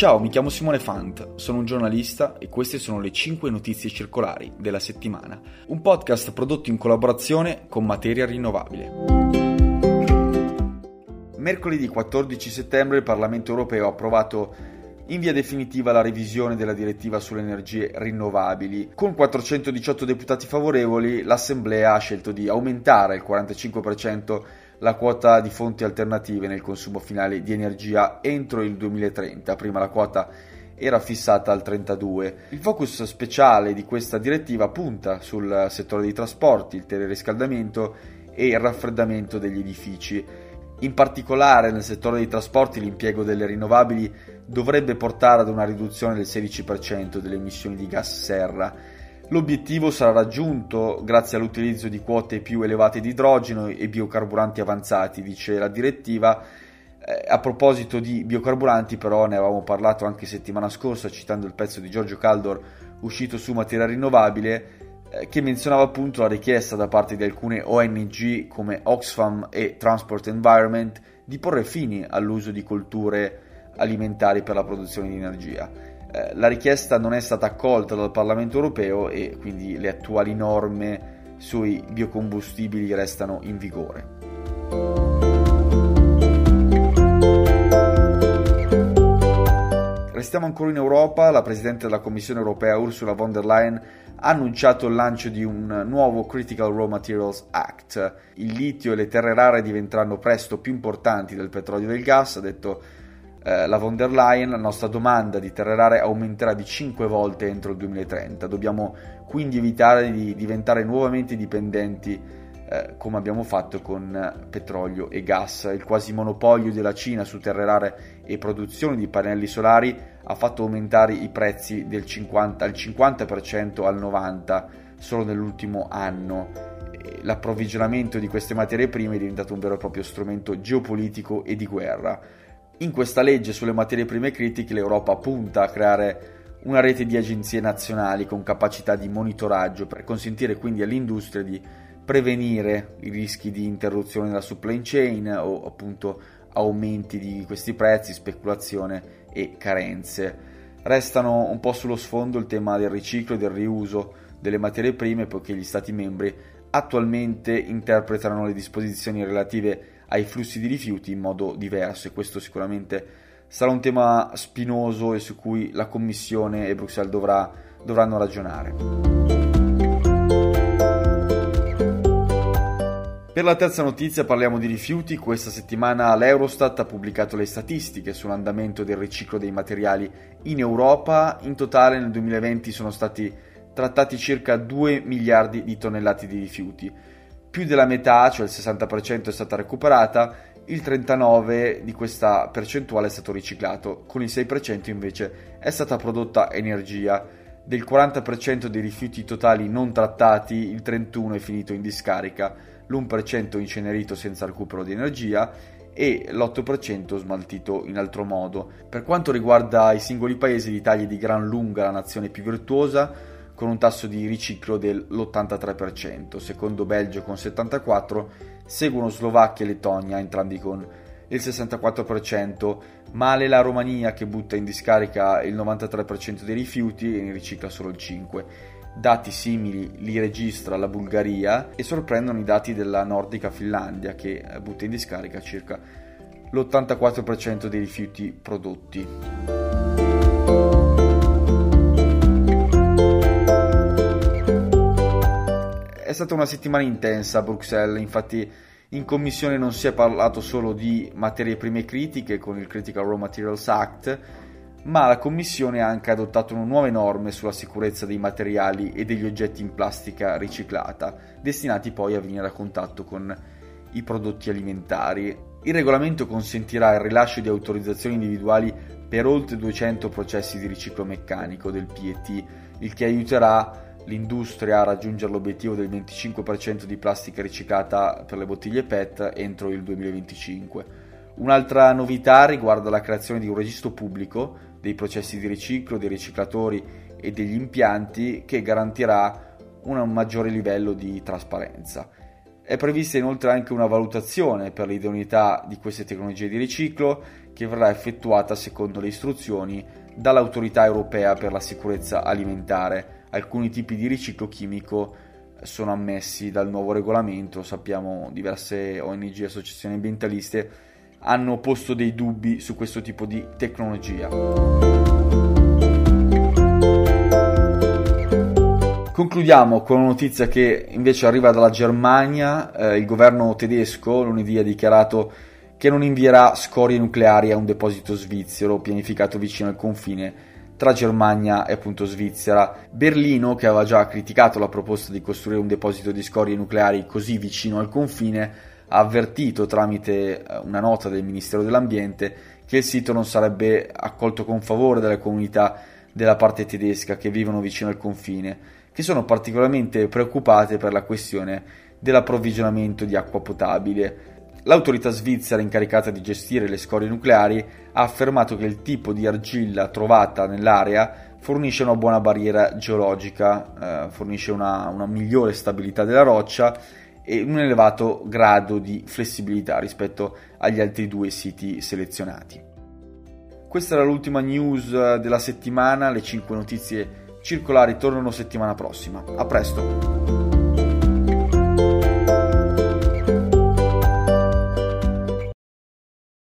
Ciao, mi chiamo Simone Fant, sono un giornalista e queste sono le 5 notizie circolari della settimana, un podcast prodotto in collaborazione con Materia Rinnovabile. Mercoledì 14 settembre il Parlamento europeo ha approvato in via definitiva la revisione della direttiva sulle energie rinnovabili. Con 418 deputati favorevoli, l'Assemblea ha scelto di aumentare il 45% la quota di fonti alternative nel consumo finale di energia entro il 2030. Prima la quota era fissata al 32. Il focus speciale di questa direttiva punta sul settore dei trasporti, il teleriscaldamento e il raffreddamento degli edifici. In particolare nel settore dei trasporti l'impiego delle rinnovabili dovrebbe portare ad una riduzione del 16% delle emissioni di gas serra L'obiettivo sarà raggiunto grazie all'utilizzo di quote più elevate di idrogeno e biocarburanti avanzati, dice la direttiva. Eh, a proposito di biocarburanti, però, ne avevamo parlato anche settimana scorsa, citando il pezzo di Giorgio Caldor uscito su materia rinnovabile, eh, che menzionava appunto la richiesta da parte di alcune ONG come Oxfam e Transport Environment di porre fine all'uso di colture alimentari per la produzione di energia. Eh, la richiesta non è stata accolta dal Parlamento europeo e quindi le attuali norme sui biocombustibili restano in vigore. Restiamo ancora in Europa, la Presidente della Commissione europea Ursula von der Leyen ha annunciato il lancio di un nuovo Critical Raw Materials Act. Il litio e le terre rare diventeranno presto più importanti del petrolio e del gas, ha detto eh, la von der Leyen, la nostra domanda di terre rare aumenterà di 5 volte entro il 2030. Dobbiamo quindi evitare di diventare nuovamente dipendenti eh, come abbiamo fatto con petrolio e gas. Il quasi monopolio della Cina su terre rare e produzione di pannelli solari ha fatto aumentare i prezzi del 50, al 50% al 90% solo nell'ultimo anno l'approvvigionamento di queste materie prime è diventato un vero e proprio strumento geopolitico e di guerra. In questa legge sulle materie prime critiche l'Europa punta a creare una rete di agenzie nazionali con capacità di monitoraggio per consentire quindi all'industria di prevenire i rischi di interruzione della supply chain o appunto aumenti di questi prezzi, speculazione e carenze. Restano un po' sullo sfondo il tema del riciclo e del riuso delle materie prime poiché gli Stati membri attualmente interpretano le disposizioni relative ai flussi di rifiuti in modo diverso e questo sicuramente sarà un tema spinoso e su cui la Commissione e Bruxelles dovrà, dovranno ragionare. Per la terza notizia parliamo di rifiuti. Questa settimana l'Eurostat ha pubblicato le statistiche sull'andamento del riciclo dei materiali in Europa. In totale nel 2020 sono stati trattati circa 2 miliardi di tonnellate di rifiuti più della metà, cioè il 60% è stata recuperata, il 39% di questa percentuale è stato riciclato, con il 6% invece è stata prodotta energia. Del 40% dei rifiuti totali non trattati, il 31% è finito in discarica, l'1% incenerito senza recupero di energia e l'8% smaltito in altro modo. Per quanto riguarda i singoli paesi, l'Italia è di gran lunga la nazione più virtuosa, con un tasso di riciclo dell'83%, secondo Belgio con 74%, seguono Slovacchia e Lettonia, entrambi con il 64%, male la Romania che butta in discarica il 93% dei rifiuti e ne ricicla solo il 5%. Dati simili li registra la Bulgaria e sorprendono i dati della nordica Finlandia che butta in discarica circa l'84% dei rifiuti prodotti. È stata una settimana intensa a Bruxelles, infatti in commissione non si è parlato solo di materie prime critiche con il Critical Raw Materials Act, ma la commissione ha anche adottato nuove norme sulla sicurezza dei materiali e degli oggetti in plastica riciclata, destinati poi a venire a contatto con i prodotti alimentari. Il regolamento consentirà il rilascio di autorizzazioni individuali per oltre 200 processi di riciclo meccanico del PET, il che aiuterà l'industria a raggiungere l'obiettivo del 25% di plastica riciclata per le bottiglie PET entro il 2025. Un'altra novità riguarda la creazione di un registro pubblico dei processi di riciclo, dei riciclatori e degli impianti che garantirà un maggiore livello di trasparenza. È prevista inoltre anche una valutazione per l'idoneità di queste tecnologie di riciclo che verrà effettuata secondo le istruzioni dall'autorità europea per la sicurezza alimentare. Alcuni tipi di riciclo chimico sono ammessi dal nuovo regolamento, sappiamo diverse ONG e associazioni ambientaliste hanno posto dei dubbi su questo tipo di tecnologia. Concludiamo con una notizia che invece arriva dalla Germania. Eh, il governo tedesco lunedì ha dichiarato che non invierà scorie nucleari a un deposito svizzero pianificato vicino al confine tra Germania e appunto Svizzera. Berlino, che aveva già criticato la proposta di costruire un deposito di scorie nucleari così vicino al confine, ha avvertito tramite eh, una nota del Ministero dell'Ambiente che il sito non sarebbe accolto con favore dalle comunità della parte tedesca che vivono vicino al confine, che sono particolarmente preoccupate per la questione dell'approvvigionamento di acqua potabile. L'autorità svizzera incaricata di gestire le scorie nucleari ha affermato che il tipo di argilla trovata nell'area fornisce una buona barriera geologica, eh, fornisce una, una migliore stabilità della roccia e un elevato grado di flessibilità rispetto agli altri due siti selezionati. Questa era l'ultima news della settimana, le 5 notizie circolari tornano settimana prossima. A presto!